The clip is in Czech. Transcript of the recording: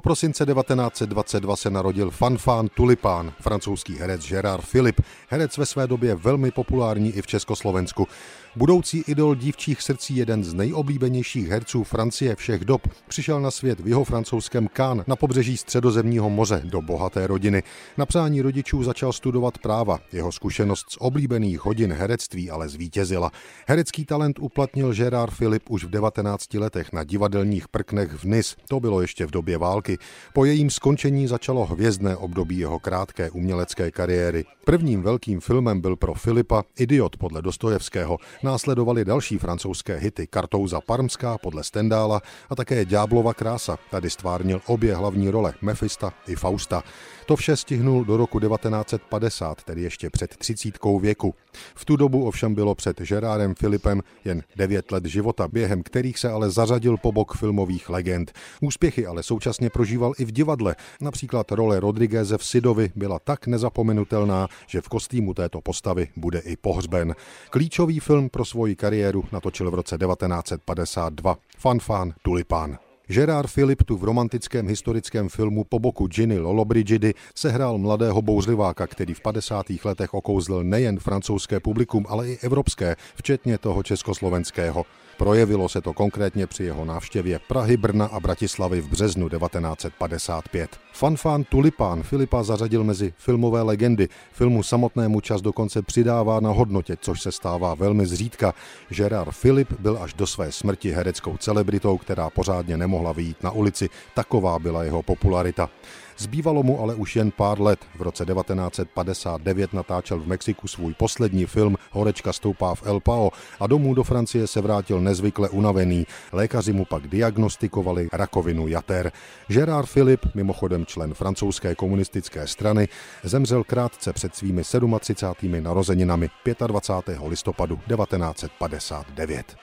prosince 1922 se narodil Fanfán Tulipán, francouzský herec Gerard Philippe, herec ve své době velmi populární i v Československu. Budoucí idol dívčích srdcí, jeden z nejoblíbenějších herců Francie všech dob, přišel na svět v jeho francouzském Cannes na pobřeží středozemního moře do bohaté rodiny. Na přání rodičů začal studovat práva. Jeho zkušenost z oblíbených hodin herectví ale zvítězila. Herecký talent uplatnil Gerard Philippe už v 19 letech na divadelních prknech v Nis. To bylo ještě v době války. Po jejím skončení začalo hvězdné období jeho krátké umělecké kariéry. Prvním velkým filmem byl pro Filipa Idiot podle Dostojevského. Následovaly další francouzské hity Kartouza Parmská podle Stendála a také Ďáblova krása. Tady stvárnil obě hlavní role Mefista i Fausta. To vše stihnul do roku 1950, tedy ještě před třicítkou věku. V tu dobu ovšem bylo před Gerardem Filipem jen devět let života, během kterých se ale zařadil po bok filmových legend. Úspěchy ale současně prožíval i v divadle. Například role Rodrigueze v Sidovi byla tak nezapomenutelná, že v kostýmu této postavy bude i pohřben. Klíčový film pro svoji kariéru natočil v roce 1952 Fanfán Tulipán. Gerard Philip tu v romantickém historickém filmu po boku Ginny Lollobrigidy sehrál mladého bouřliváka, který v 50. letech okouzlil nejen francouzské publikum, ale i evropské, včetně toho československého. Projevilo se to konkrétně při jeho návštěvě Prahy, Brna a Bratislavy v březnu 1955. Fanfán Tulipán Filipa zařadil mezi filmové legendy. Filmu samotnému čas dokonce přidává na hodnotě, což se stává velmi zřídka. Gerard Filip byl až do své smrti hereckou celebritou, která pořádně nemohla vyjít na ulici. Taková byla jeho popularita. Zbývalo mu ale už jen pár let. V roce 1959 natáčel v Mexiku svůj poslední film Horečka stoupá v El Pao a domů do Francie se vrátil nezvykle unavený. Lékaři mu pak diagnostikovali rakovinu jater. Gerard Philip, mimochodem člen francouzské komunistické strany, zemřel krátce před svými 37. narozeninami 25. listopadu 1959.